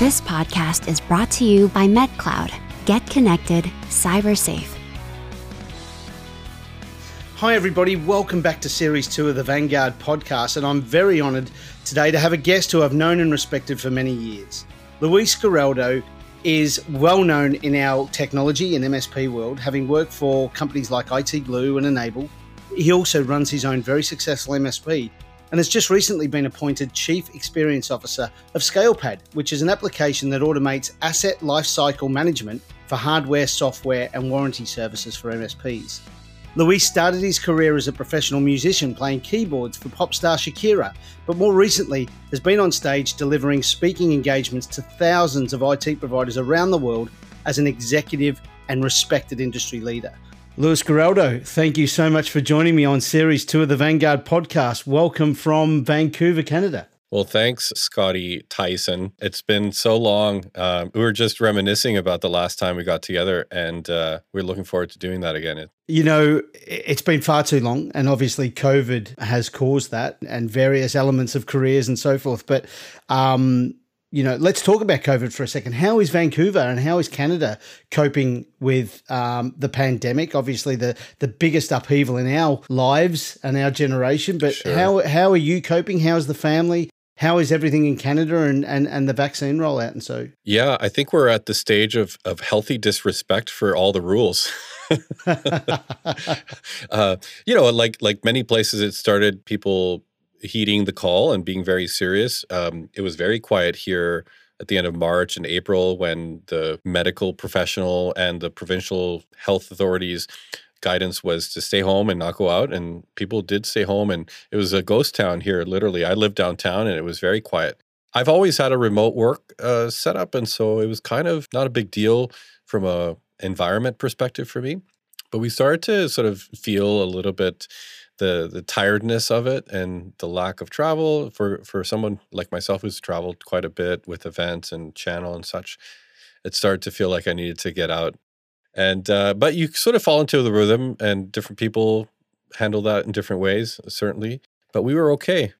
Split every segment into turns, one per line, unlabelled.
This podcast is brought to you by MetCloud. Get connected, cyber safe.
Hi, everybody. Welcome back to Series 2 of the Vanguard podcast. And I'm very honoured today to have a guest who I've known and respected for many years. Luis Giraldo is well known in our technology and MSP world, having worked for companies like IT Glue and N-able. He also runs his own very successful MSP and has just recently been appointed Chief Experience Officer of ScalePad, which is an application that automates asset lifecycle management for hardware, software, and warranty services for MSPs. Luis started his career as a professional musician playing keyboards for pop star Shakira, but more recently has been on stage delivering speaking engagements to thousands of IT providers around the world as an executive and respected industry leader. Luis Giraldo, thank you so much for joining me on Series 2 of the Vanguard podcast. Welcome from Vancouver, Canada.
Well, thanks, Scotty Tyson. It's been so long. Um, we were just reminiscing about the last time we got together, and uh, we're looking forward to doing that again.
You know, it's been far too long, and obviously, COVID has caused that, and various elements of careers and so forth. But um, you know, let's talk about COVID for a second. How is Vancouver and how is Canada coping with um, the pandemic? Obviously, the the biggest upheaval in our lives and our generation. But sure. how how are you coping? How is the family? How is everything in Canada and, and, and the vaccine rollout and so?
Yeah, I think we're at the stage of of healthy disrespect for all the rules. uh, you know, like like many places, it started people heeding the call and being very serious. Um, it was very quiet here at the end of March and April when the medical professional and the provincial health authorities guidance was to stay home and not go out and people did stay home and it was a ghost town here literally i lived downtown and it was very quiet i've always had a remote work uh, setup and so it was kind of not a big deal from a environment perspective for me but we started to sort of feel a little bit the the tiredness of it and the lack of travel for for someone like myself who's traveled quite a bit with events and channel and such it started to feel like i needed to get out. And uh, but you sort of fall into the rhythm and different people handle that in different ways certainly. But we were okay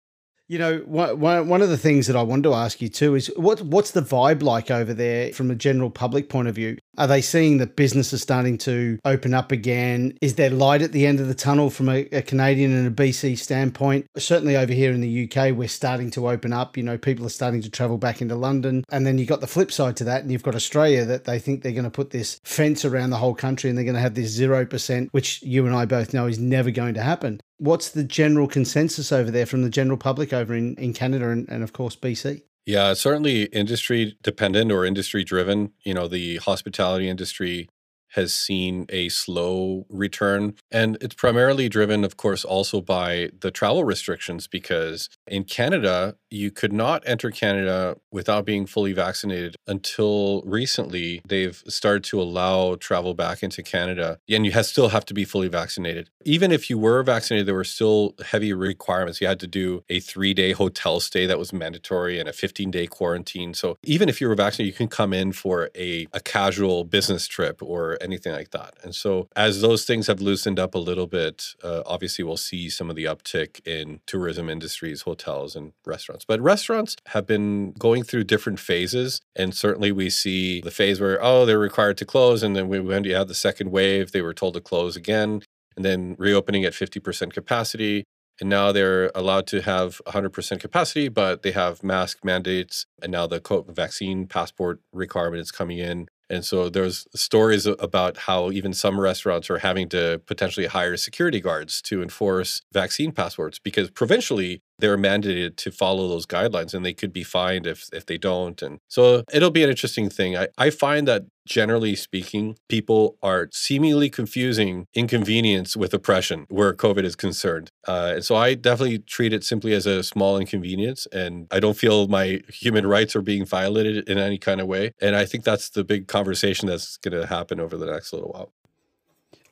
you know, one, one of the things that I wanted to ask you too is what what's the vibe like over there from a general public point of view? Are they seeing that business is starting to open up again? Is there light at the end of the tunnel from a, a Canadian and a BC standpoint? Certainly over here in the UK, we're starting to open up. You know, people are starting to travel back into London. And then you've got the flip side to that, and you've got Australia that they think they're going to put this fence around the whole country and they're going to have this 0%, which you and I both know is never going to happen. What's the general consensus over there from the general public over in, in Canada and, and, of course, BC?
Yeah, certainly industry dependent or industry driven. You know, the hospitality industry has seen a slow return. And it's primarily driven, of course, also by the travel restrictions because in Canada, you could not enter Canada without being fully vaccinated until recently. They've started to allow travel back into Canada, and you have, still have to be fully vaccinated. Even if you were vaccinated, there were still heavy requirements. You had to do a three day hotel stay that was mandatory and a 15 day quarantine. So even if you were vaccinated, you can come in for a, a casual business trip or anything like that. And so, as those things have loosened up a little bit, uh, obviously we'll see some of the uptick in tourism industries, hotels, and restaurants. But restaurants have been going through different phases. And certainly we see the phase where, oh, they're required to close. And then when you had the second wave, they were told to close again. And then reopening at 50% capacity. And now they're allowed to have 100% capacity, but they have mask mandates. And now the vaccine passport requirement is coming in. And so there's stories about how even some restaurants are having to potentially hire security guards to enforce vaccine passports because provincially they're mandated to follow those guidelines and they could be fined if if they don't and so it'll be an interesting thing. I, I find that generally speaking people are seemingly confusing inconvenience with oppression where covid is concerned uh, and so i definitely treat it simply as a small inconvenience and i don't feel my human rights are being violated in any kind of way and i think that's the big conversation that's going to happen over the next little while.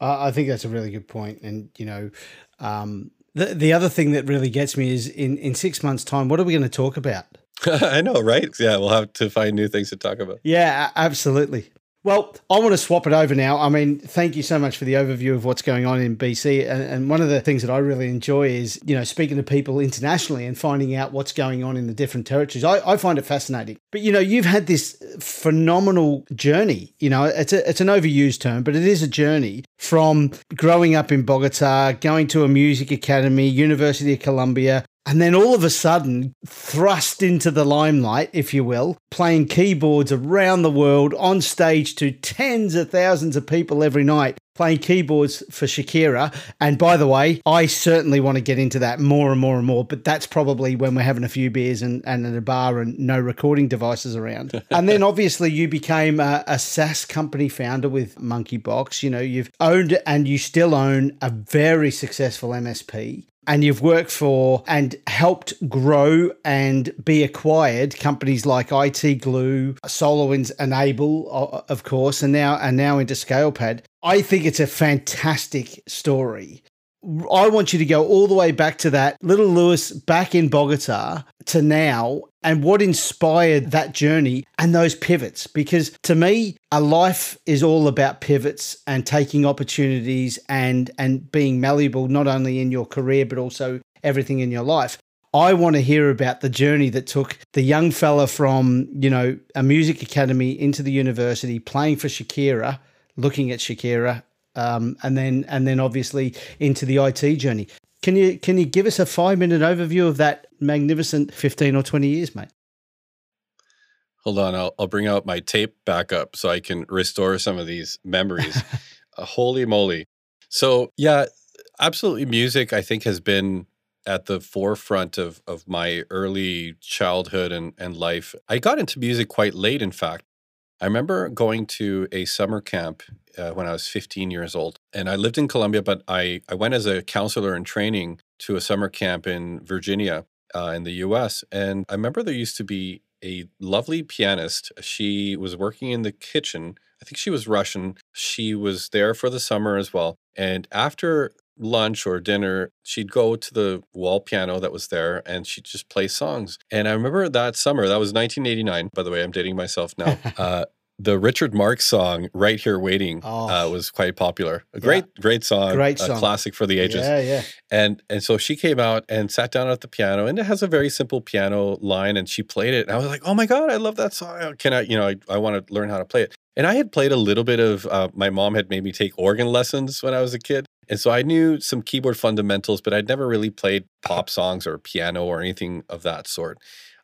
I think that's a really good point, and you know, um, the the other thing that really gets me is in in six months' time, what are we going to talk about?
I know, right? Yeah, we'll have to find new things to talk about.
Yeah, absolutely. Well, I want to swap it over now. I mean, thank you so much for the overview of what's going on in BC. And, one of the things that I really enjoy is, you know, speaking to people internationally and finding out what's going on in the different territories. I, I find it fascinating. But, you know, you've had this phenomenal journey. You know, it's, a, it's an overused term, but it is a journey from growing up in Bogota, going to a music academy, University of Colombia, and then all of a sudden thrust into the limelight, if you will, playing keyboards around the world on stage to tens of thousands of people every night, playing keyboards for Shakira. And by the way, I certainly want to get into that more and more and more, but that's probably when we're having a few beers and, and at a bar and no recording devices around. and then obviously you became a, a SaaS company founder with Monkeybox. You know, you've owned and you still own a very successful MSP and you've worked for and helped grow and be acquired companies like IT Glue, SolarWinds N-able, of course, and now and now into ScalePad. I think it's a fantastic story. I want you to go all the way back to that little Luis back in Bogota to now and what inspired that journey and those pivots. Because to me, a life is all about pivots and taking opportunities and and being malleable not only in your career but also everything in your life. I want to hear about the journey that took the young fella from, you know, a music academy into the university, playing for Shakira, looking at Shakira um, and then and then obviously into the IT journey. Can you can you give us a five minute overview of that magnificent fifteen or twenty years, mate?
Hold on, I'll I'll bring out my tape back up so I can restore some of these memories. uh, holy moly! So yeah, absolutely, music I think has been at the forefront of of my early childhood and and life. I got into music quite late, in fact. I remember going to a summer camp uh, when I was 15 years old. And I lived in Colombia, but I, I went as a counselor in training to a summer camp in Virginia uh, in the US. And I remember there used to be a lovely pianist. She was working in the kitchen. I think she was Russian. She was there for the summer as well. And after lunch or dinner, she'd go to the wall piano that was there and she'd just play songs. And I remember that summer, that was 1989. By the way, I'm dating myself now. Uh, the Richard Marx song "Right Here Waiting" uh, oh. uh, was quite popular. A great, yeah. great song,
great song,
classic for the ages.
Yeah, yeah.
And and so she came out and sat down at the piano, and it has a very simple piano line, and she played it. And I was like, "Oh my god, I love that song! Can I, you know, I, I want to learn how to play it." And I had played a little bit of. Uh, my mom had made me take organ lessons when I was a kid, and so I knew some keyboard fundamentals, but I'd never really played pop songs or piano or anything of that sort.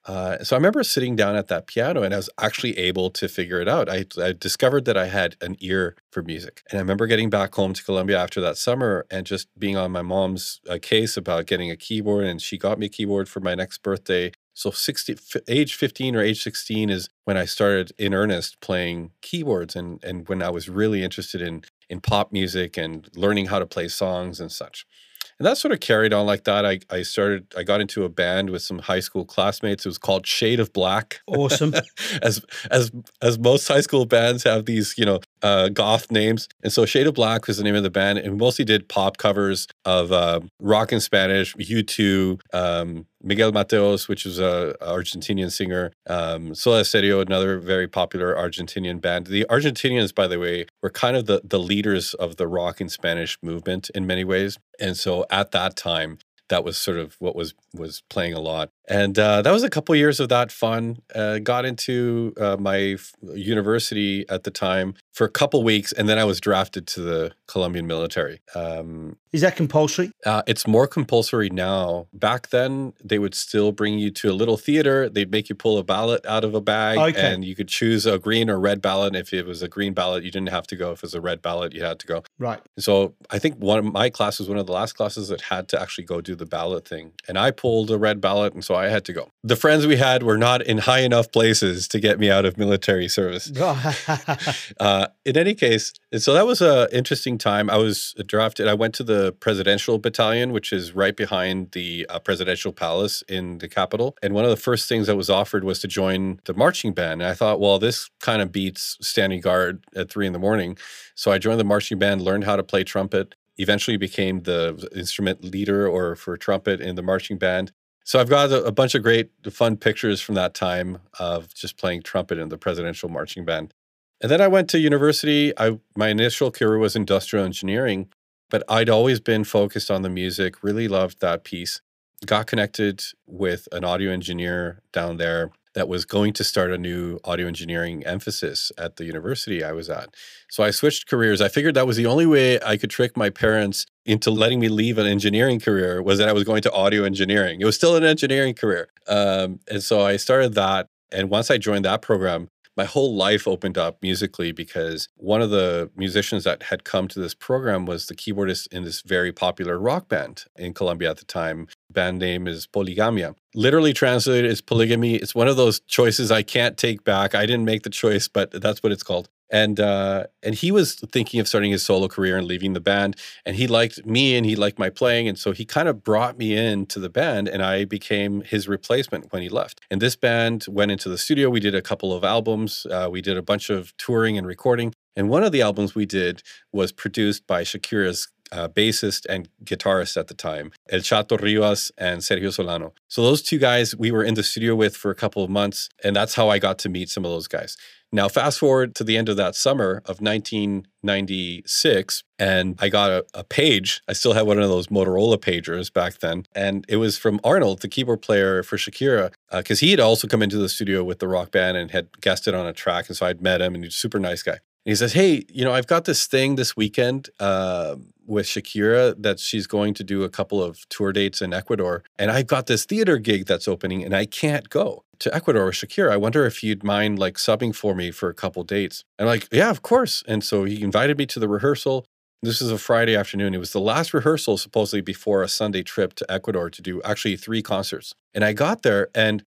Uh, so I remember sitting down at that piano and I was actually able to figure it out. I, I, discovered that I had an ear for music. And I remember getting back home to Colombia after that summer and just being on my mom's uh, case about getting a keyboard. And she got me a keyboard for my next birthday. So 60, age 15 or age 16 is when I started in earnest playing keyboards and, and when I was really interested in, in pop music and learning how to play songs and such and that sort of carried on like that. I, I started, I got into a band with some high school classmates. It was called Shade of Black.
Awesome.
as as as most high school bands have these, you know, uh, goth names. And so Shade of Black was the name of the band, and we mostly did pop covers of uh, rock in Spanish, U2, um, Miguel Mateos, which is a, Argentinian singer, um, Soda Stereo, another very popular Argentinian band. The Argentinians, by the way, were kind of the, the leaders of the rock in Spanish movement in many ways. And so at that time, that was sort of what was was playing a lot and uh, that was a couple years of that fun uh, got into uh, my university at the time for a couple weeks and then i was drafted to the colombian military um,
is that compulsory?
Uh, it's more compulsory now. Back then they would still bring you to a little theater. They'd make you pull a ballot out of a bag okay. and you could choose a green or red ballot. If it was a green ballot you didn't have to go. If it was a red ballot you had to go.
Right.
So i think one of my classes was one of the last classes that had to actually go do the ballot thing and i pulled a red ballot and so I had to go. The friends we had were not in high enough places to get me out of military service. uh, in any case, so that was an interesting time. I was drafted. I went to the presidential battalion, which is right behind the uh, presidential palace in the capital. And one of the first things that was offered was to join the marching band. And I thought, well, this kind of beats standing guard at three in the morning. So I joined the marching band, learned how to play trumpet eventually became the instrument leader or for trumpet in the marching band so I've got a, a, bunch of great, fun pictures from that time of just playing trumpet in the presidential marching band. And then I went to university. I my initial career was industrial engineering, but I'd always been focused on the music, really loved that piece. Got connected with an audio engineer down there that was going to start a new audio engineering emphasis at the university I was at. So I switched careers. I figured that was the only way I could trick my parents into letting me leave an engineering career was that I was going to audio engineering. It was still an engineering career. Um, and so I started that. And once I joined that program, my whole life opened up musically because one of the musicians that had come to this program was the keyboardist in this very popular rock band in Colombia at the time. Band name is Poligamia. Literally translated as polygamy. It's one of those choices I can't take back. I didn't make the choice, but that's what it's called and uh, and he was thinking of starting his solo career and leaving the band and he liked me and he liked my playing and so he kind of brought me into the band and i became his replacement when he left and this band went into the studio we did a couple of albums uh, we did a bunch of touring and recording and one of the albums we did was produced by shakira's uh, bassist and guitarist at the time, El Chato Rivas and Sergio Solano. So those two guys we were in the studio with for a couple of months, and that's how I got to meet some of those guys. Now, fast forward to the end of that summer of 1996, and I got a, a, page. I still had one of those Motorola pagers back then. And it was from Arnold, the keyboard player for Shakira, because uh, he had also come into the studio with the rock band and had guested on a track. And so I'd met him, and he's a super nice guy. And he says, Hey, you know, I've got this thing this weekend uh, with Shakira that she's going to do a couple of tour dates in Ecuador. And I've got this theater gig that's opening, and I can't go to Ecuador with Shakira. I wonder if you'd mind like subbing for me for a couple dates. And like, yeah, of course. And so he invited me to the rehearsal. This is a Friday afternoon. It was the last rehearsal, supposedly before a Sunday trip to Ecuador to do actually three concerts. And I got there and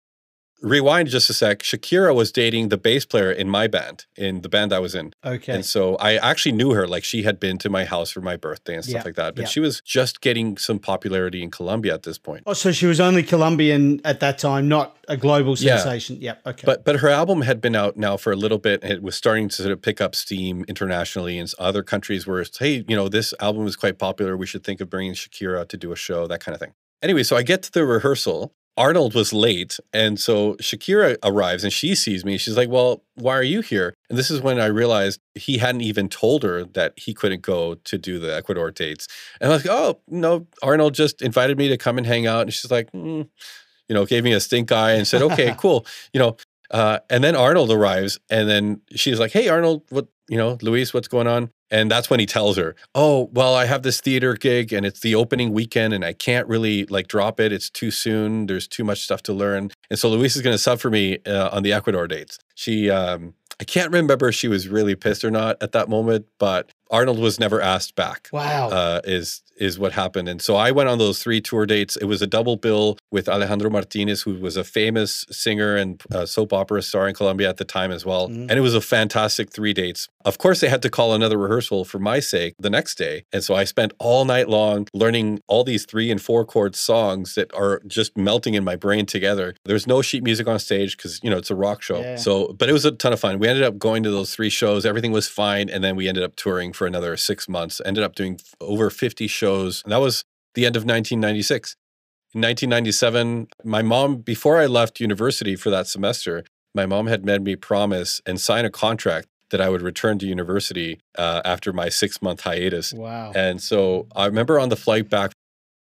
rewind just a sec. Shakira was dating the bass player in my band, in the band I was in.
Okay.
And so I actually knew her. Like she had been to my house for my birthday and stuff yeah, like that. But yeah. she was just getting some popularity in Colombia at this point.
Oh, so she was only Colombian at that time, not a global sensation. Yeah. yeah. Okay.
But but her album had been out now for a little bit. And it was starting to sort of pick up steam internationally in other countries where hey, you know, this album is quite popular. We should think of bringing Shakira to do a show, that kind of thing. Anyway, so I get to the rehearsal Arnold was late. And so Shakira arrives and she sees me. She's like, Well, why are you here? And this is when I realized he hadn't even told her that he couldn't go to do the Ecuador dates. And I was like, Oh, no, Arnold just invited me to come and hang out. And she's like, mm, you know, gave me a stink eye and said, Okay, cool. You know, uh, and then Arnold arrives, and then she's like, "Hey, Arnold, what you know, Luis, what's going on?" And that's when he tells her, "Oh, well, I have this theater gig, and it's the opening weekend, and I can't really like drop it. It's too soon. There's too much stuff to learn." And so Luis is going to sub for me uh, on the Ecuador dates. She, um, I can't remember if she was really pissed or not at that moment, but Arnold was never asked back.
Wow.
Uh, is is what happened. And so I went on those three tour dates. It was a double bill with Alejandro Martinez, who was a famous singer and soap opera star in Colombia at the time as well. Mm-hmm. And it was a fantastic three dates. Of course, they had to call another rehearsal for my sake the next day. And so I spent all night long learning all these three and four chord songs that are just melting in my brain together. There's no sheet music on stage because, you know, it's a rock show. Yeah. So, but it was a ton of fun. We ended up going to those three shows. Everything was fine. And then we ended up touring for another six months, ended up doing over 50 shows. And that was the end of 1996. In 1997, my mom, before I left university for that semester, my mom had made me promise and sign a contract that I would return to university uh, after my six month hiatus.
Wow.
And so I remember on the flight back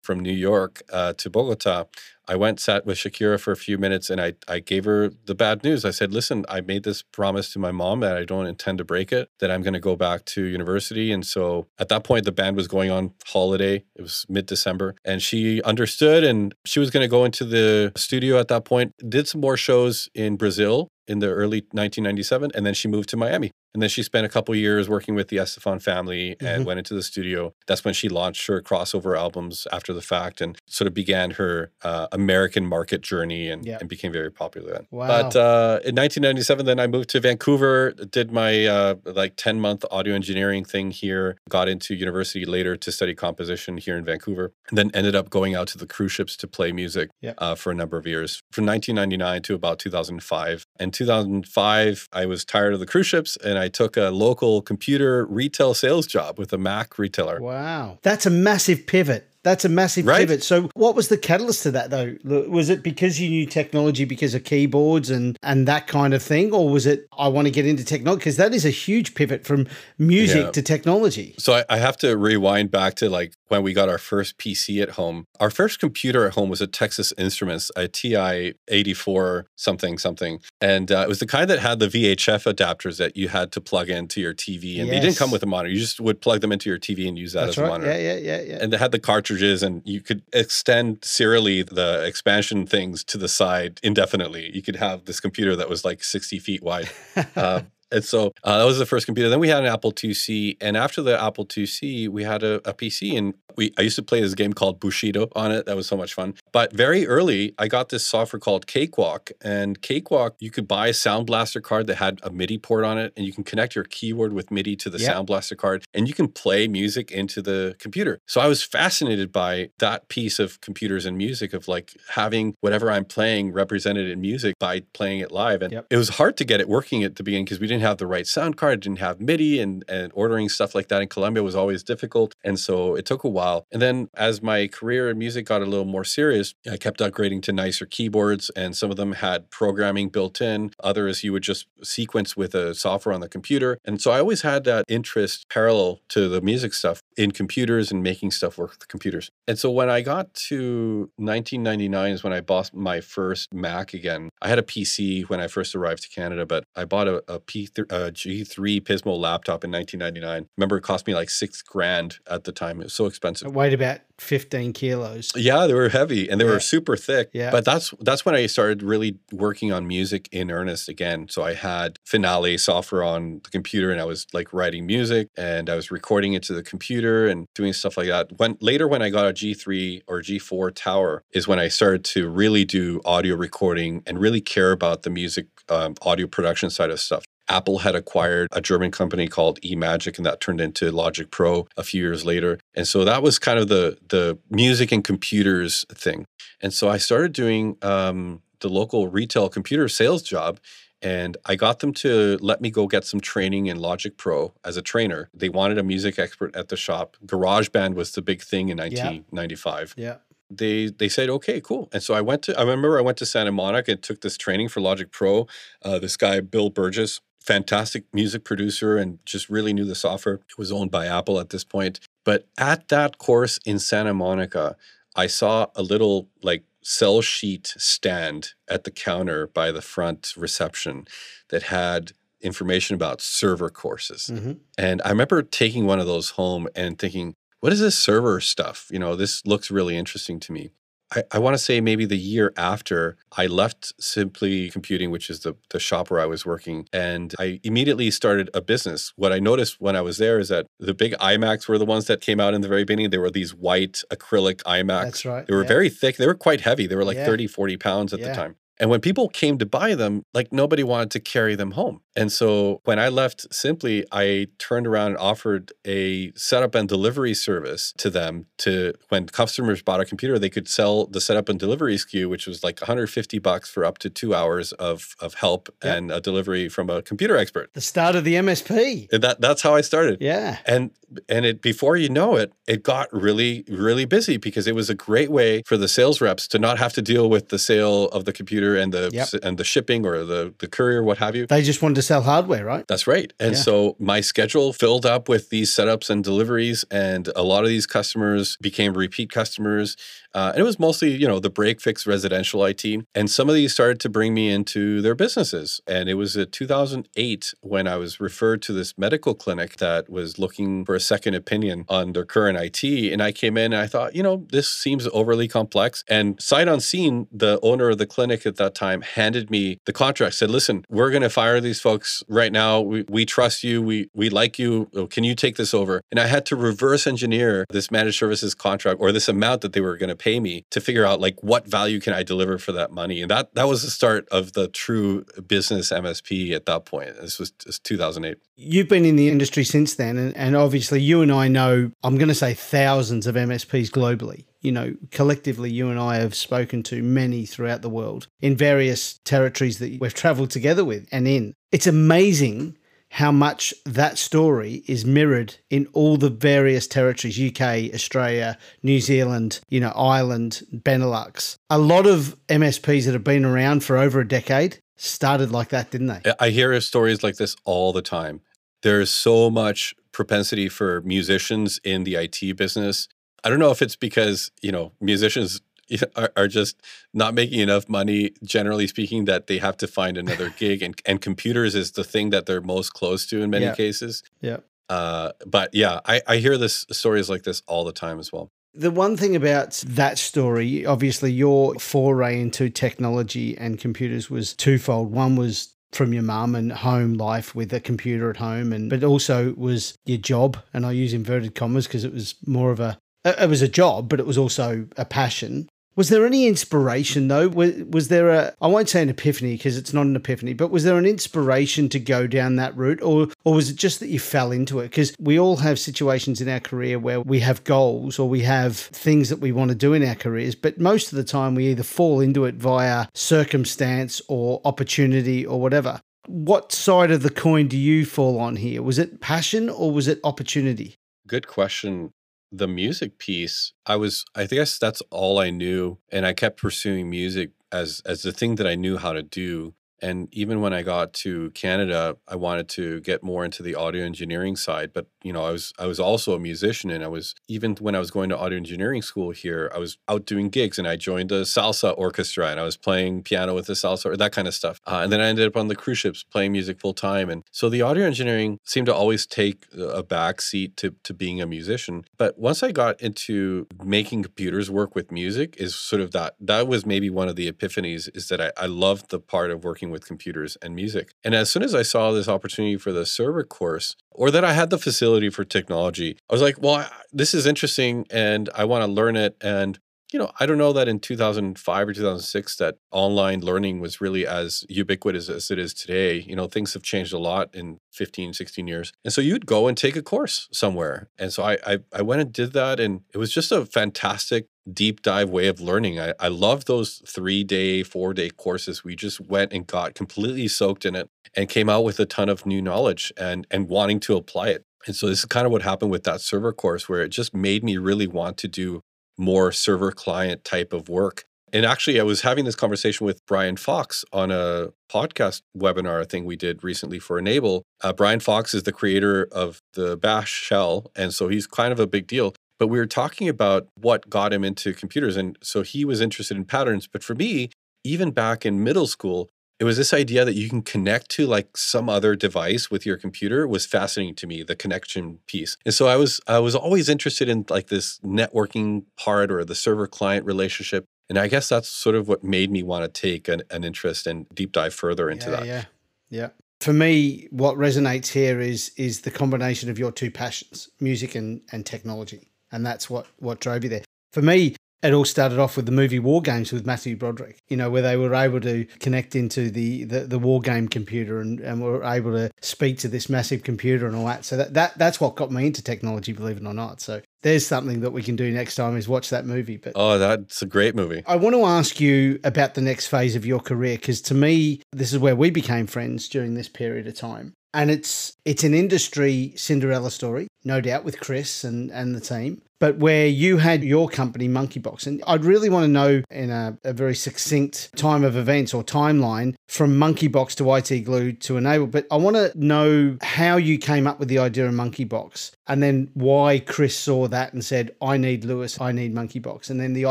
from New York uh, to Bogota, I went, sat with Shakira for a few minutes, and I, I gave her the bad news. I said, Listen, I made this promise to my mom that I don't intend to break it, that I'm going to go back to university. And so at that point, the band was going on holiday. It was mid December. And she understood, and she was going to go into the studio at that point, did some more shows in Brazil in the early 1997 and then she moved to Miami and then she spent a couple years working with the Estefan family and mm-hmm. went into the studio that's when she launched her crossover albums after the fact and sort of began her uh, American market journey and, yep. and, became very popular then.
Wow.
But uh, in 1997 then I moved to Vancouver did my uh, like 10 month audio engineering thing here got into university later to study composition here in Vancouver and then ended up going out to the cruise ships to play music
yep.
Uh, for a number of years from 1999 to about 2005 and 2005, I was tired of the cruise ships and I took a local computer retail sales job with a Mac retailer.
Wow. That's a massive pivot That's a massive
Right?
pivot. So, what was the catalyst to that, though? Was it because you knew technology because of keyboards and and that kind of thing, or was it I want to get into technology? Because that is a huge pivot from music
Yeah.
to technology.
So I, I have to rewind back to like when we got our first PC at home. Our first computer at home was a Texas Instruments, a TI 84 something something, and uh, it was the kind that had the VHF adapters that you had to plug into your TV, and they didn't come with a monitor. You just would plug them into your TV and use that
That's
as a monitor.
Yeah, yeah, yeah, yeah.
And they had the cartridges, and you could extend serially the expansion things to the side indefinitely. You could have this computer that was like 60 feet wide. Uh, and so uh, that was the first computer. Then we had an Apple IIc, and after the Apple IIc, we had a, a PC, and we I used to play this game called Bushido on it. That was so much fun. But very early, I got this software called Cakewalk, and Cakewalk, you could buy a Sound Blaster card that had a MIDI port on it, and you can connect your keyboard with MIDI to the
Yep.
Sound Blaster card, and you can play music into the computer. So I was fascinated by that piece of computers and music of like having whatever I'm playing represented in music by playing it live. And
Yep.
it was hard to get it working at the beginning because we didn't have the right sound card, didn't have MIDI, and, and ordering stuff like that in Colombia was always difficult. And so it took a while. And then as my career in music got a little more serious, I kept upgrading to nicer keyboards, and some of them had programming built in. Others you would just sequence with a software on the computer. And so I always had that interest parallel to the music stuff in computers and making stuff work with computers. And so when I got to 1999 is when I bought my first Mac again. I had a PC when I first arrived to Canada, but I bought a, a P3, a G3 Pismo laptop in 1999. Remember, it cost me like six grand at the time. It was so expensive.
It weighed about 15 kilos.
Yeah, they were heavy and they
Yeah.
were super thick.
Yeah.
But that's that's when I started really working on music in earnest again. So I had Finale software on the computer and I was like writing music and I was recording it to the computer and doing stuff like that. When later when I got a G3 or G4 tower is when I started to really do audio recording and really care about the music um, audio production side of stuff. Apple had acquired a German company called eMagic, and that turned into Logic Pro a few years later. And so that was kind of the the music and computers thing. And so I started doing um, the local retail computer sales job. And I got them to let me go get some training in Logic Pro as a trainer. They wanted a music expert at the shop. GarageBand was the big thing in 1995
Yeah.
they they said okay cool and so i went to i remember i went to santa monica and took this training for logic pro uh, this guy bill burgess fantastic music producer and just really knew the software it was owned by apple at this point but at that course in santa monica i saw a little like cell sheet stand at the counter by the front reception that had information about server courses
hmm
and I remember taking one of those home and thinking, what is this server stuff? You know, this looks really interesting to me. I, I want to say maybe the year after I left Simply Computing, which is the, the shop where I was working, and I immediately started a business. What I noticed when I was there is that the big iMacs were the ones that came out in the very beginning. They were these white acrylic iMacs.
That's right.
They were
yeah.
very thick. They were quite heavy. They were like
Yeah.
30, 40 pounds at
Yeah.
the time. And when people came to buy them, like nobody wanted to carry them home. And so when I left Simply, I turned around and offered a setup and delivery service to them to when customers bought a computer, they could sell the setup and delivery SKU, which was like 150 bucks for up to two hours of, of help
Yep.
and a delivery from a computer expert.
The start of the MSP.
And uh, that that's how I started
Yeah.
and and it before you know it it got really really busy because it was a great way for the sales reps to not have to deal with the sale of the computer and the
Yep.
and the shipping or the the courier what have you
They just wanted to sell hardware, right?
that's right. And
Yeah.
so my schedule filled up with these setups and deliveries, and a lot of these customers became repeat customers. Uh, and it was mostly, you know, the break fix residential IT. And some of these started to bring me into their businesses. And it was in 2008 when I was referred to this medical clinic that was looking for a second opinion on their current IT. And I came in and I thought, you know, this seems overly complex. And sight unseen, the owner of the clinic at that time handed me the contract, said, listen, we're going to fire these folks right now. We, we trust you. We, we like you. Oh, Can you take this over? And I had to reverse engineer this managed services contract or this amount that they were going to pay me to figure out like what value can I deliver for that money. And that, that was the start of the true business MSP at that point. This was just 2008.
You've been in the industry since then, and, and obviously you and I know, I'm going to say thousands of MSPs globally. You know, collectively, you and I have spoken to many throughout the world in various territories that we've traveled together with and in. It's amazing how much that story is mirrored in all the various territories UK, Australia, New Zealand, you know, Ireland, Benelux. A lot of MSPs that have been around for over a decade started like that, didn't they?
I hear stories like this all the time. There's so much propensity for musicians in the IT business. I don't know if it's because, you know, musicians are, are just not making enough money, generally speaking, that they have to find another gig. And, and computers is the thing that they're most close to in many
Yeah.
cases.
Yeah.
Uh, but yeah, I, I hear this stories like this all the time as well.
The one thing about that story, obviously, your foray into technology and computers was twofold. One was from your mum and home life with a computer at home, and but also was your job. And I use inverted commas because it was more of a it was a job, but it was also a passion. Was there any inspiration though? Was, was there a I won't say an epiphany because it's not an epiphany, but was there an inspiration to go down that route, or or was it just that you fell into it? Because we all have situations in our career where we have goals or we have things that we want to do in our careers, but most of the time we either fall into it via circumstance or opportunity or whatever. What side of the coin do you fall on here? Was it passion or was it opportunity?
Good question. The music piece, I was I guess that's all I knew and I kept pursuing music as as the thing that I knew how to do. And even when I got to Canada, I wanted to get more into the audio engineering side, but you know, I was I was also a musician and I was even when I was going to audio engineering school here, I was out doing gigs and I joined a salsa orchestra and I was playing piano with the salsa or that kind of stuff. Uh, and then I ended up on the cruise ships playing music full time and so the audio engineering seemed to always take a back seat to to being a musician. But once I got into making computers work with music is sort of that that was maybe one of the epiphanies is that I, I loved the part of working with computers and music. And as soon as I saw this opportunity for the server course, or that I had the facility for technology, I was like, well, this is interesting and I want to learn it. And, you know, I don't know that in 2005 or 2006 that online learning was really as ubiquitous as it is today. You know, things have changed a lot in 15, 16 years. And so you'd go and take a course somewhere. And so I, I, I went and did that. And it was just a fantastic deep dive way of learning. I, I love those three day, four day courses. We just went and got completely soaked in it and came out with a ton of new knowledge and and wanting to apply it. And so this is kind of what happened with that server course where it just made me really want to do more server client type of work. And actually, I was having this conversation with Brian Fox on a podcast webinar thing we did recently for N-able. Uh, Brian Fox is the creator of the Bash shell. And so he's kind of a big deal but we were talking about what got him into computers. And so he was interested in patterns. But for me, even back in middle school, it was this idea that you can connect to like some other device with your computer was fascinating to me the connection piece and so i was i was always interested in like this networking part or the server client relationship and i guess that's sort of what made me want to take an, an interest and deep dive further into
yeah,
that
Yeah. Yeah. For me, what resonates here is is the combination of your two passions, music and, and technology. And that's what, what drove you there. For me, it all started off with the movie War Games with Matthew Broderick, you know, where they were able to connect into the, the, the war game computer and, and were able to speak to this massive computer and all that. So that, that that's what got me into technology, believe it or not. So there's something that we can do next time is watch that movie. But
oh that's a great movie
I want to ask you about the next phase of your career because to me, this is where we became friends during this period of time. And it's it's an industry Cinderella story, no doubt, with Chris and, and the team, but where you had your company, Monkeybox. And I'd really want to know in a, a very succinct time of events or timeline from Monkeybox to IT Glue to N-able. But I want to know how you came up with the idea of Monkeybox and then why Chris saw that and said, I need Luis, I need Monkeybox. And then the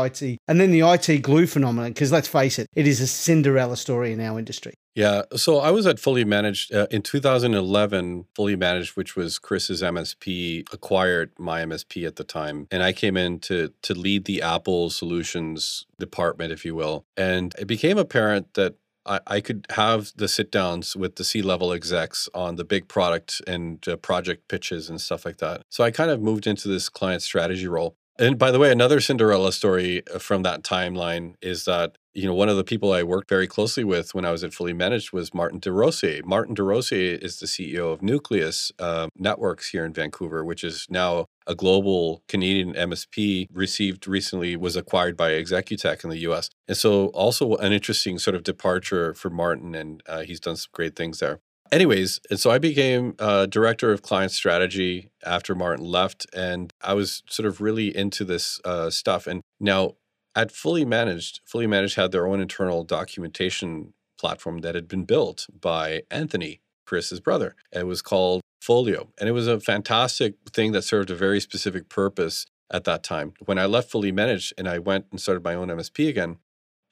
IT and then the IT glue phenomenon, because let's face it, it is a Cinderella story in our industry.
Yeah. So I was at Fully Managed uh, in 2011. Fully Managed, which was Chris's MSP, acquired my MSP at the time, and I came in to to lead the Apple Solutions department, if you will. And it became apparent that I, I could have the sit downs with the C level execs on the big product and uh, project pitches and stuff like that. So I kind of moved into this client strategy role. And by the way, another Cinderella story uh, from that timeline is that you know one of the people I worked very closely with when I was at Fully Managed was Martin DeRosier. Martin DeRosier is the CEO of Nucleus uh, Networks here in Vancouver, which is now a global Canadian MSP. Received recently was acquired by Executech in the U.S. And so also an interesting sort of departure for Martin, and uh, he's done some great things there. anyways, and so I became uh, director of client strategy after Martin left, and I was sort of really into this uh, stuff. And now at Fully Managed, Fully Managed had their own internal documentation platform that had been built by Anthony, Chris's brother. It was called Folio, and it was a fantastic thing that served a very specific purpose at that time. When I left Fully Managed and I went and started my own MSP again,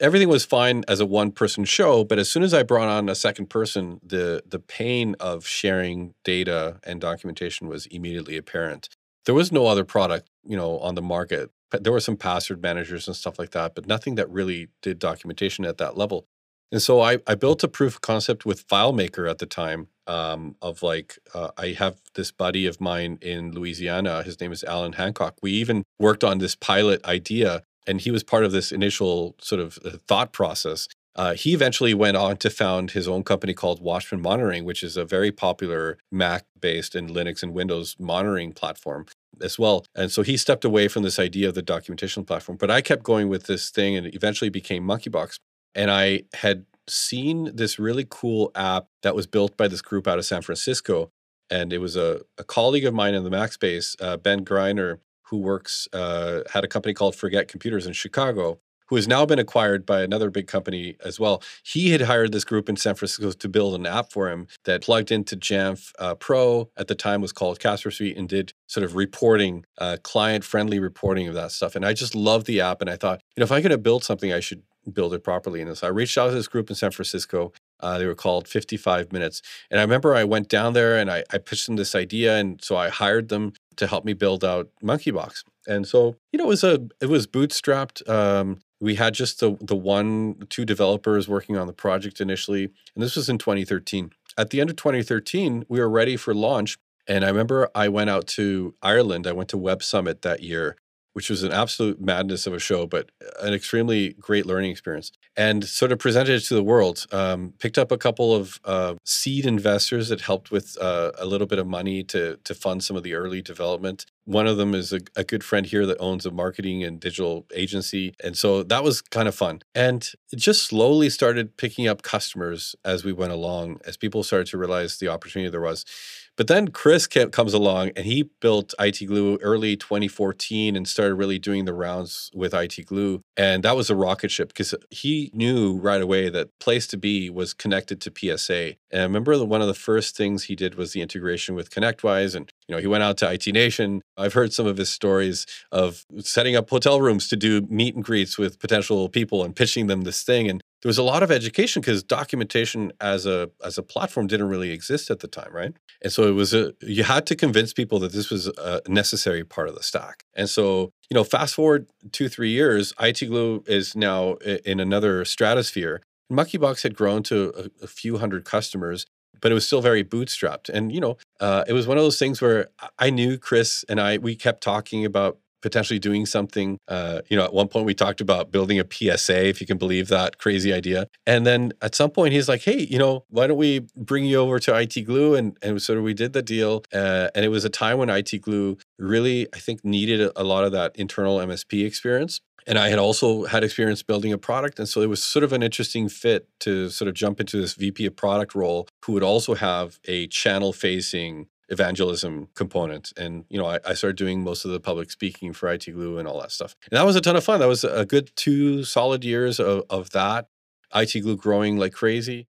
everything was fine as a one person show but as soon as i brought on a second person the the pain of sharing data and documentation was immediately apparent there was no other product you know on the market there were some password managers and stuff like that but nothing that really did documentation at that level. And so i, I built a proof of concept with filemaker at the time um, of like uh, i have this buddy of mine in louisiana his name is allen hancock. We even worked on this pilot idea and he was part of this initial sort of uh, thought process. Uh, he eventually went on to found his own company called Watchman Monitoring, which is a very popular Mac based and Linux and Windows monitoring platform as well. And so he stepped away from this idea of the documentation platform. But I kept going with this thing and it eventually became Monkeybox. And I had seen this really cool app that was built by this group out of San Francisco. And it was a, a colleague of mine in the Mac space, uh, Ben Greiner, who works uh, had a company called Forget Computers in Chicago, who has now been acquired by another big company as well. He had hired this group in San Francisco to build an app for him that plugged into Jamf uh, Pro at the time was called Casper Suite and did sort of reporting, uh, client friendly reporting of that stuff. And I just loved the app, and I thought, you know, if I'm going to build something, I should build it properly. And so I reached out to this group in San Francisco. Uh, they were called 55 Minutes. And I remember I went down there and I, I pitched them this idea. And so I hired them to help me build out Monkeybox. And so, you know, it was a it was bootstrapped. Um, we had just the the one two developers working on the project initially, and this was in 2013. At the end of 2013, we were ready for launch. And I remember I went out to Ireland. I went to Web Summit that year which was an absolute madness of a show, but an extremely great learning experience. And sort of presented it to the world. Um, picked up a couple of uh, seed investors that helped with uh, a little bit of money to to fund some of the early development. One of them is a, a, good friend here that owns a marketing and digital agency, and so that was kind of fun. And it just slowly started picking up customers as we went along, as people started to realize the opportunity there was. But then Chris comes along and he built IT Glue early 2014 and started really doing the rounds with IT Glue. And that was a rocket ship because he knew right away that place to be was connected to PSA. And I remember one of the first things he did was the integration with ConnectWise. And, you know, he went out to IT Nation. I've heard some of his stories of setting up hotel rooms to do meet and greets with potential people and pitching them this thing. And there was a lot of education because documentation as a as a platform didn't really exist at the time, right? And so it was a you had to convince people that this was a necessary part of the stack. And so you know, fast forward two three years, IT Glue is now in another stratosphere. Monkeybox had grown to a, a few hundred customers, but it was still very bootstrapped. And you know, uh, it was one of those things where I knew Chris and I we kept talking about potentially doing something. Uh, you know, at one point we talked about building a PSA, if you can believe that crazy idea. And then at some point he's like, "Hey, you know, why don't we bring you over to IT Glue?" And and sort of we did the deal. Uh, and it was a time when IT Glue really, I think, needed a lot of that internal MSP experience. And I had also had experience building a product. And so it was sort of an interesting fit to sort of jump into this VP of product role who would also have a channel facing evangelism component. And, you know, I, I, started doing most of the public speaking for IT Glue and all that stuff. And that was a ton of fun. That was a good two solid years of, of that. IT Glue growing like crazy.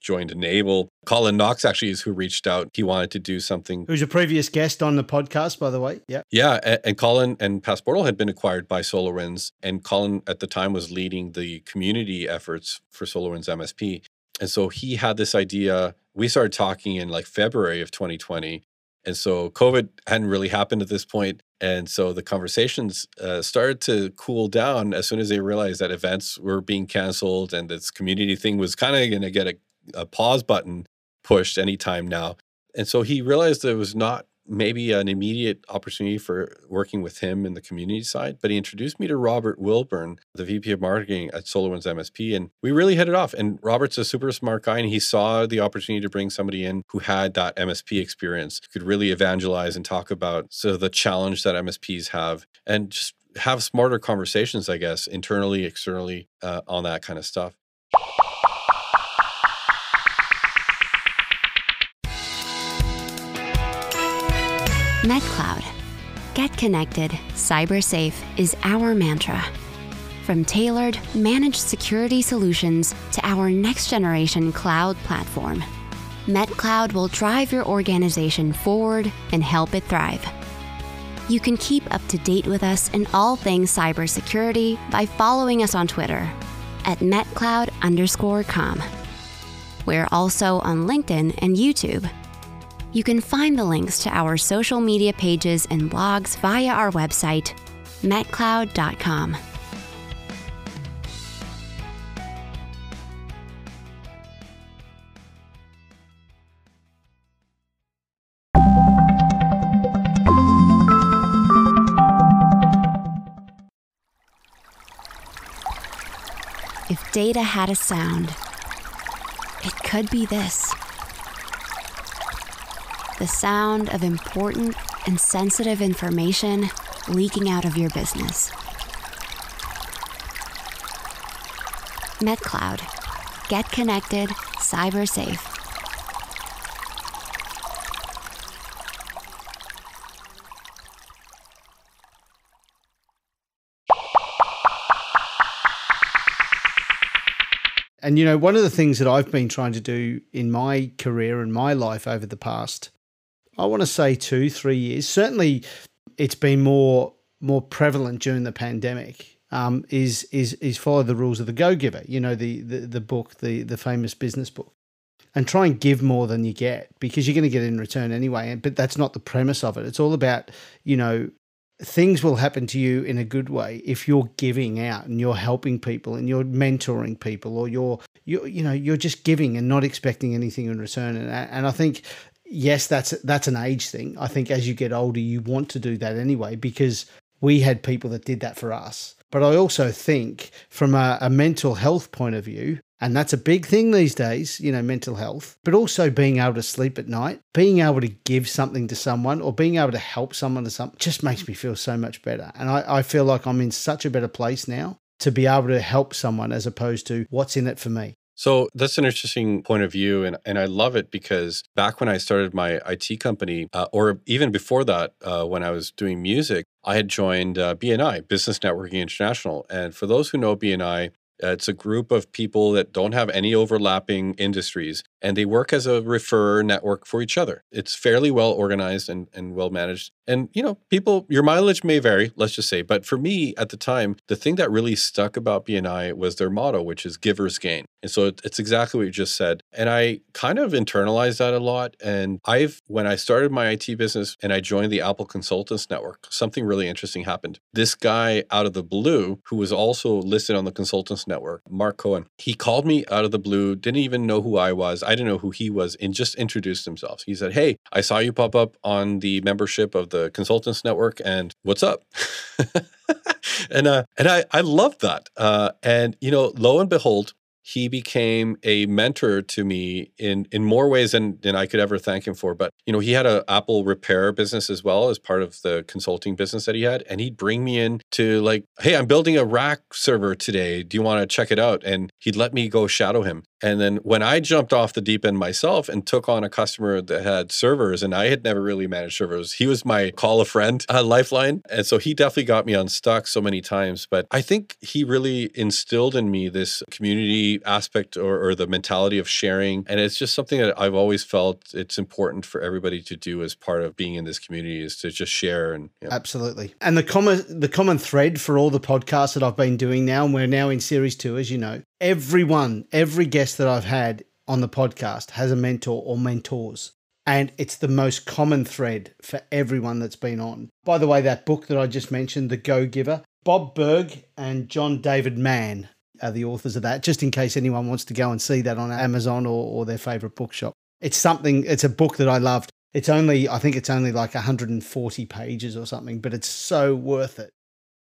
Joined N-able. Colin Knox actually is who reached out. He wanted to do something.
Who's a previous guest on the podcast, by the way. Yeah.
Yeah. And, and Colin and Passportal had been acquired by SolarWinds. And Colin at the time was leading the community efforts for SolarWinds MSP. And so he had this idea. We started talking in like February of 2020. And so COVID hadn't really happened at this point. And so the conversations uh, started to cool down as soon as they realized that events were being canceled and this community thing was kind of going to get a, a pause button pushed anytime now. And so he realized that it was not maybe an immediate opportunity for working with him in the community side. But he introduced me to Robert Wilburn, the VP of marketing at SolarWinds MSP, and we really hit it off. And Robert's a super smart guy, and he saw the opportunity to bring somebody in who had that MSP experience, could really evangelize and talk about so the challenge that MSPs have, and just have smarter conversations, I guess, internally, externally, uh, on that kind of stuff.
MetCloud. Get connected, cyber safe is our mantra. From tailored, managed security solutions to our next generation cloud platform, MetCloud will drive your organization forward and help it thrive. You can keep up to date with us in all things cybersecurity by following us on Twitter at MetCloud underscore com. We're also on LinkedIn and YouTube. You can find the links to our social media pages and blogs via our website, metcloud.com. If data had a sound, it could be this the sound of important and sensitive information leaking out of your business. MetCloud. Get connected, cyber safe.
And you know, one of the things that I've been trying to do in my career and my life over the past, I want to say two, three years, certainly it's been more more prevalent during the pandemic. Um, is is is follow the rules of the Go Giver? You know, the, the the book, the the famous business book, and try and give more than you get because you're going to get in return anyway. But that's not the premise of it. It's all about you know things will happen to you in a good way if you're giving out and you're helping people and you're mentoring people or you're you you know you're just giving and not expecting anything in return and and I think yes that's that's an age thing I think as you get older you want to do that anyway because we had people that did that for us but I also think from a, a mental health point of view and that's a big thing these days, you know, mental health, but also being able to sleep at night, being able to give something to someone or being able to help someone to something just makes me feel so much better. And I, I feel like I'm in such a better place now to be able to help someone as opposed to what's in it for me.
So that's an interesting point of view. And, and I love it because back when I started my IT company, uh, or even before that, uh, when I was doing music, I had joined uh, BNI, Business Networking International. And for those who know BNI, uh, it's a group of people that don't have any overlapping industries and they work as a referrer network for each other. It's fairly well organized and, and well managed. And, you know, people, your mileage may vary, let's just say. But for me at the time, the thing that really stuck about BNI was their motto, which is givers gain. And so it, it's exactly what you just said. And I kind of internalized that a lot. And I've, when I started my IT business and I joined the Apple Consultants Network, something really interesting happened. This guy out of the blue, who was also listed on the Consultants Network, Mark Cohen, he called me out of the blue, didn't even know who I was. I didn't know who he was and just introduced himself. He said, Hey, I saw you pop up on the membership of the Consultants Network and what's up? and uh, and I, I loved that. Uh, and, you know, lo and behold, he became a mentor to me in in more ways than than I could ever thank him for. But you know, he had an Apple repair business as well as part of the consulting business that he had, and he'd bring me in to like, hey, I'm building a rack server today. Do you want to check it out? And he'd let me go shadow him. And then when I jumped off the deep end myself and took on a customer that had servers, and I had never really managed servers, he was my call a friend uh, lifeline. And so he definitely got me unstuck so many times. But I think he really instilled in me this community aspect or, or the mentality of sharing. And it's just something that I've always felt it's important for everybody to do as part of being in this community is to just share and
absolutely. And the common the common thread for all the podcasts that I've been doing now, and we're now in series two, as you know, everyone, every guest that I've had on the podcast has a mentor or mentors. And it's the most common thread for everyone that's been on. By the way, that book that I just mentioned, The Go Giver, Bob Burg and John David Mann are the authors of that, just in case anyone wants to go and see that on Amazon or, or their favorite bookshop. It's something, it's a book that I loved. It's only, I think it's only like 140 pages or something, but it's so worth it.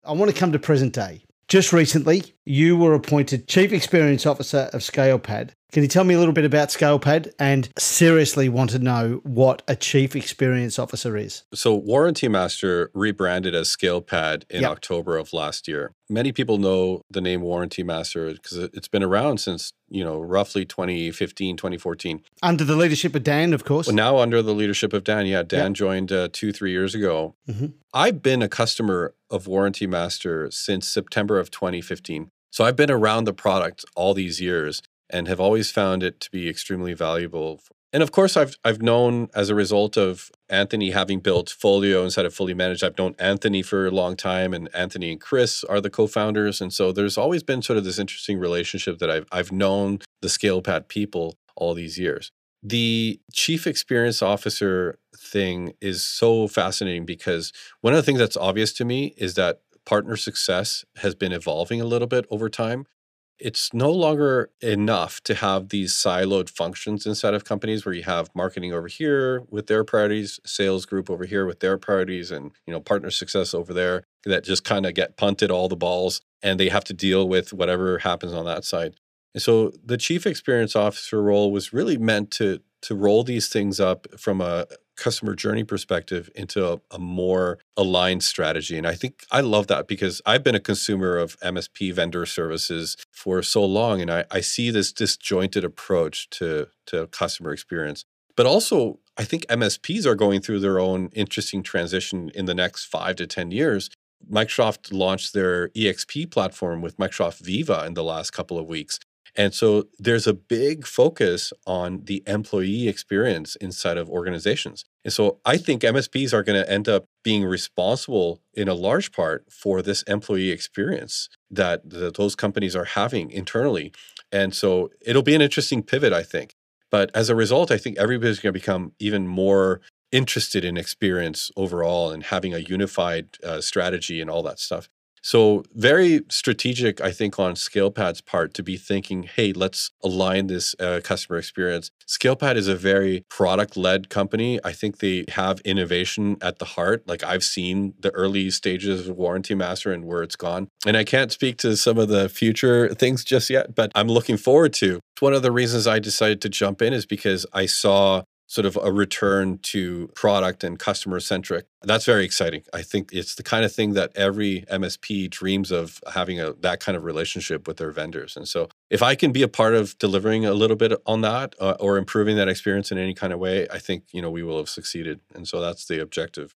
I want to come to present day. Just recently, you were appointed Chief Experience Officer of ScalePad Can you tell me a little bit about ScalePad and seriously want to know what a chief experience officer is?
So, Warranty Master rebranded as ScalePad in yep. October of last year. Many people know the name Warranty Master because it's been around since, you know, roughly 2015, 2014.
Under the leadership of Dan, of course.
Well, now under the leadership of Dan. Yeah, Dan yep. joined uh, two, three years ago. Mm-hmm. I've been a customer of Warranty Master since September of 2015. So I've been around the product all these years and have always found it to be extremely valuable. And of course, I've I've known as a result of Anthony having built Folio instead of fully managed. I've known Anthony for a long time, and Anthony and Chris are the co-founders. And so there's always been sort of this interesting relationship that I've I've known the ScalePad people all these years. The chief experience officer thing is so fascinating because one of the things that's obvious to me is that partner success has been evolving a little bit over time it's no longer enough to have these siloed functions inside of companies where you have marketing over here with their priorities, sales group over here with their priorities, and you know partner success over there that just kind of get punted all the balls and they have to deal with whatever happens on that side. And so the chief experience officer role was really meant to to roll these things up from a customer journey perspective into a, a, more aligned strategy. And I think I love that because I've been a consumer of MSP vendor services for so long. And I, I see this disjointed approach to, to customer experience. But also, I think MSPs are going through their own interesting transition in the next five to 10 years. Microsoft launched their EXP platform with Microsoft Viva in the last couple of weeks. And so there's a big focus on the employee experience inside of organizations. And so I think MSPs are going to end up being responsible in a large part for this employee experience that, that those companies are having internally. And so it'll be an interesting pivot, I think. But as a result, I think everybody's going to become even more interested in experience overall and having a unified uh, strategy and all that stuff. So, very strategic, I think, on ScalePad's part to be thinking, hey, let's align this uh, customer experience. ScalePad is a very product led company. I think they have innovation at the heart. Like, I've seen the early stages of Warranty Master and where it's gone. And I can't speak to some of the future things just yet, but I'm looking forward to. One of the reasons I decided to jump in is because I saw sort of a return to product and customer centric. That's very exciting. I think it's the kind of thing that every MSP dreams of having a that kind of relationship with their vendors. And so if I can be a part of delivering a little bit on that uh, or improving that experience in any kind of way, I think, you know, we will have succeeded. And so that's the objective.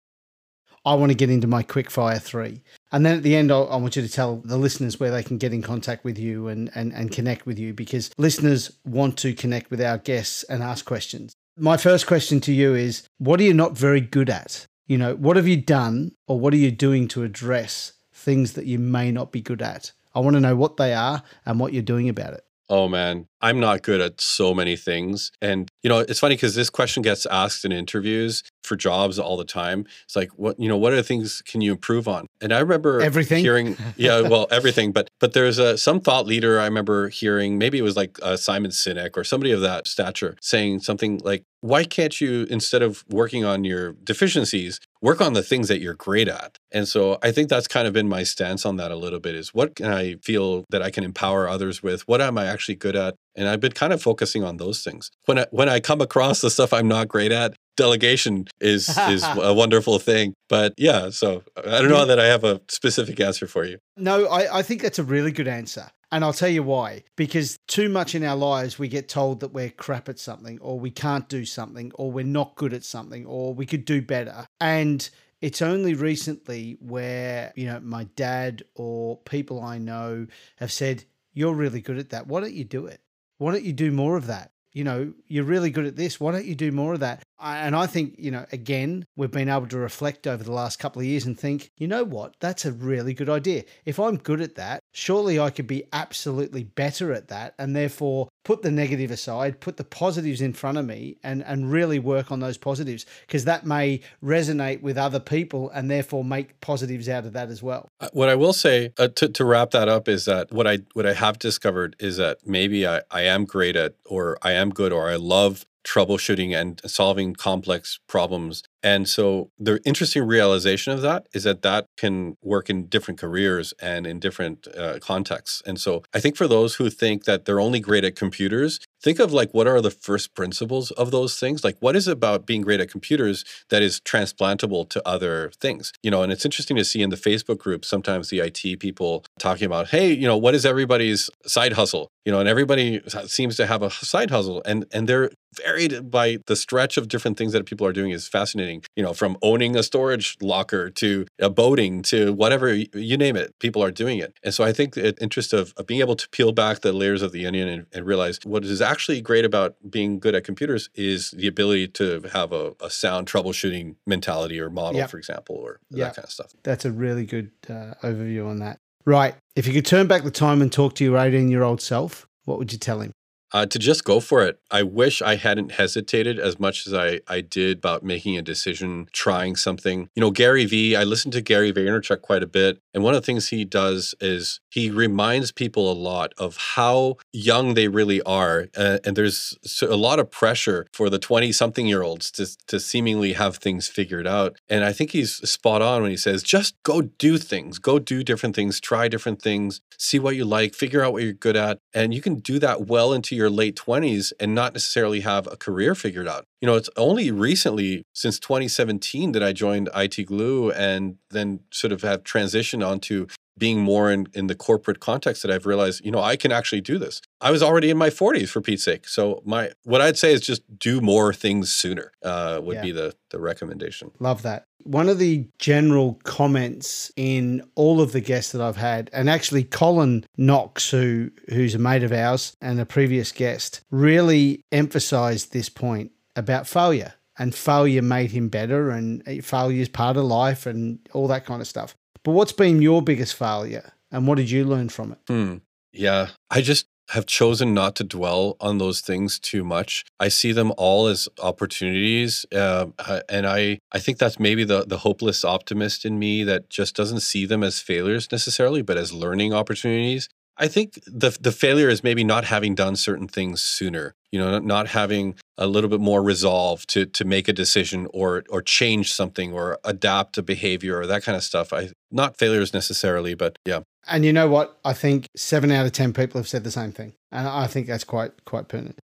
I want to get into my quick fire three. And then at the end, I, I want you to tell the listeners where they can get in contact with you and, and, and connect with you because listeners want to connect with our guests and ask questions. My first question to you is what are you not very good at? You know, what have you done or what are you doing to address things that you may not be good at? I want to know what they are and what you're doing about it.
Oh man, I'm not good at so many things. And you know, it's funny because this question gets asked in interviews for jobs all the time. It's like, what you know, what are things can you improve on? And I remember
everything
hearing, yeah, well, everything. But but there's a some thought leader I remember hearing. Maybe it was like uh, Simon Sinek or somebody of that stature saying something like, why can't you instead of working on your deficiencies work on the things that you're great at and so i think that's kind of been my stance on that a little bit is what can i feel that i can empower others with what am i actually good at and i've been kind of focusing on those things when i when i come across the stuff i'm not great at delegation is is a wonderful thing but yeah so i don't know that i have a specific answer for you
no I, I think that's a really good answer and I'll tell you why. Because too much in our lives, we get told that we're crap at something, or we can't do something, or we're not good at something, or we could do better. And it's only recently where, you know, my dad or people I know have said, You're really good at that. Why don't you do it? Why don't you do more of that? you know, you're really good at this. Why don't you do more of that? And I think, you know, again, we've been able to reflect over the last couple of years and think, you know what, that's a really good idea. If I'm good at that, surely I could be absolutely better at that. And therefore, put the negative aside, put the positives in front of me and, and really work on those positives because that may resonate with other people and therefore make positives out of that as well.
Uh, what I will say uh, to, to wrap that up is that what I what I have discovered is that maybe I, I am great at or I am good or I love troubleshooting and solving complex problems And so the interesting realization of that is that that can work in different careers and in different uh, contexts. And so I think for those who think that they're only great at computers, think of like what are the first principles of those things? Like what is about being great at computers that is transplantable to other things? You know, and it's interesting to see in the Facebook group sometimes the IT people talking about, hey, you know, what is everybody's side hustle? You know, and everybody seems to have a side hustle and and they're varied by the stretch of different things that people are doing is fascinating. You know, from owning a storage locker to a boating to whatever you name it, people are doing it. And so I think the interest of, of being able to peel back the layers of the onion and, and, realize what is actually great about being good at computers is the ability to have a, a sound troubleshooting mentality or model, yep. for example, or yep. that kind of stuff.
That's a really good uh, overview on that. Right. If you could turn back the time and talk to your 18 year old self, what would you tell him?
Uh, to just go for it. I wish I hadn't hesitated as much as I, I did about making a decision, trying something. You know, Gary Vee, I listen to Gary Vaynerchuk quite a bit. And one of the things he does is he reminds people a lot of how young they really are. Uh, and there's a lot of pressure for the 20 something year olds to, to seemingly have things figured out. And I think he's spot on when he says, just go do things, go do different things, try different things, see what you like, figure out what you're good at. And you can do that well into your late 20s and not necessarily have a career figured out. You know, it's only recently since 2017 that I joined IT Glue and then sort of have transitioned onto being more in, in the corporate context that I've realized, you know, I can actually do this. I was already in my 40s for Pete's sake. So my what I'd say is just do more things sooner uh, would yeah. be the the recommendation.
Love that. One of the general comments in all of the guests that I've had, and actually Colin Knox, who who's a mate of ours and a previous guest, really emphasized this point about failure and failure made him better and failure is part of life and all that kind of stuff. But what's been your biggest failure and what did you learn from it?
Hmm. Yeah, I just have chosen not to dwell on those things too much. I see them all as opportunities, uh, and I I think that's maybe the the hopeless optimist in me that just doesn't see them as failures necessarily, but as learning opportunities. I think the the failure is maybe not having done certain things sooner. You know, not having a little bit more resolve to to make a decision or or change something or adapt a behavior or that kind of stuff. I not failures necessarily, but yeah.
And you know what? I think seven out of ten people have said the same thing, and I think that's quite quite pertinent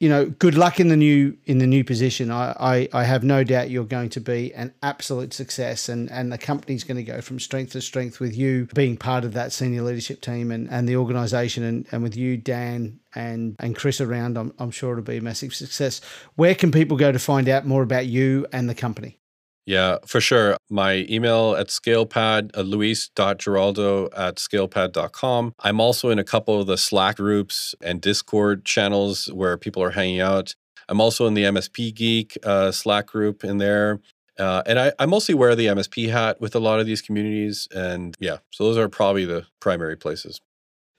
you know, good luck in the new in the new position. I, I, I have no doubt you're going to be an absolute success, and and the company's going to go from strength to strength with you being part of that senior leadership team and, and the organisation, and, and with you, Dan and and Chris around. I'm I'm sure it'll be a massive success. Where can people go to find out more about you and the company?
Yeah, for sure. My email at scalepad, uh, luis.giraldo at scalepad.com. I'm also in a couple of the Slack groups and Discord channels where people are hanging out. I'm also in the MSP Geek uh, Slack group in there. Uh, and I, I mostly wear the MSP hat with a lot of these communities. And yeah, so those are probably the primary places.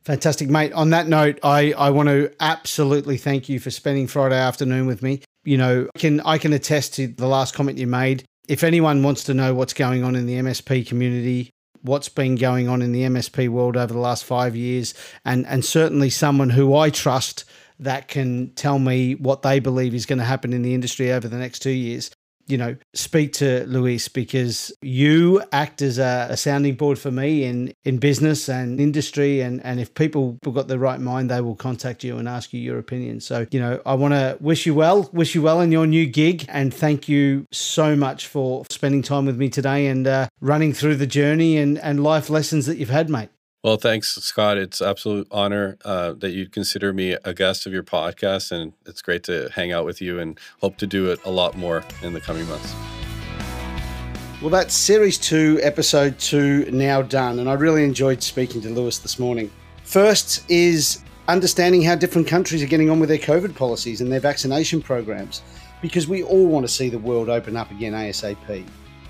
Fantastic, mate. On that note, I, I want to absolutely thank you for spending Friday afternoon with me. You know, can I can attest to the last comment you made if anyone wants to know what's going on in the MSP community, what's been going on in the MSP world over the last five years, and and certainly someone who I trust that can tell me what they believe is going to happen in the industry over the next two years you know, speak to Luis because you act as a, a, sounding board for me in, in business and industry. And, and if people have got the right mind, they will contact you and ask you your opinion. So, you know, I want to wish you well, wish you well in your new gig. And thank you so much for spending time with me today and uh, running through the journey and, and life lessons that you've had, mate.
Well, thanks, Scott. It's absolute honor uh, that you'd consider me a guest of your podcast, and it's great to hang out with you. And hope to do it a lot more in the coming months.
Well, that's series two, episode two, now done, and I really enjoyed speaking to Luis this morning. First is understanding how different countries are getting on with their COVID policies and their vaccination programs, because we all want to see the world open up again ASAP.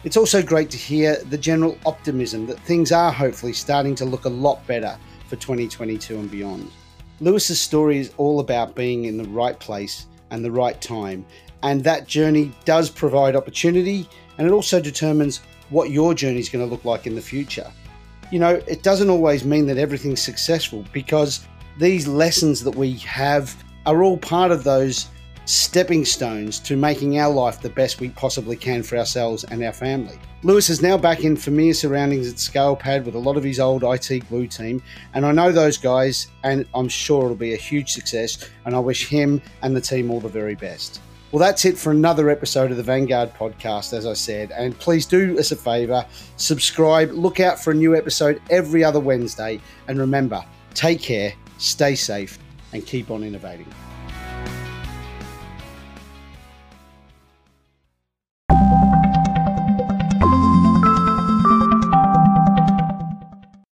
It's also great to hear the general optimism that things are hopefully starting to look a lot better for 2022 and beyond. Luis's story is all about being in the right place and the right time, and that journey does provide opportunity and it also determines what your journey is going to look like in the future. You know, it doesn't always mean that everything's successful because these lessons that we have are all part of those stepping stones to making our life the best we possibly can for ourselves and our family. Luis is now back in familiar surroundings at ScalePad with a lot of his old IT glue team, and I know those guys, and I'm sure it'll be a huge success. And I wish him and the team all the very best. Well, that's it for another episode of the Vanguard podcast, as I said. And please do us a favor, subscribe, look out for a new episode every other Wednesday. And remember, take care, stay safe, and keep on innovating.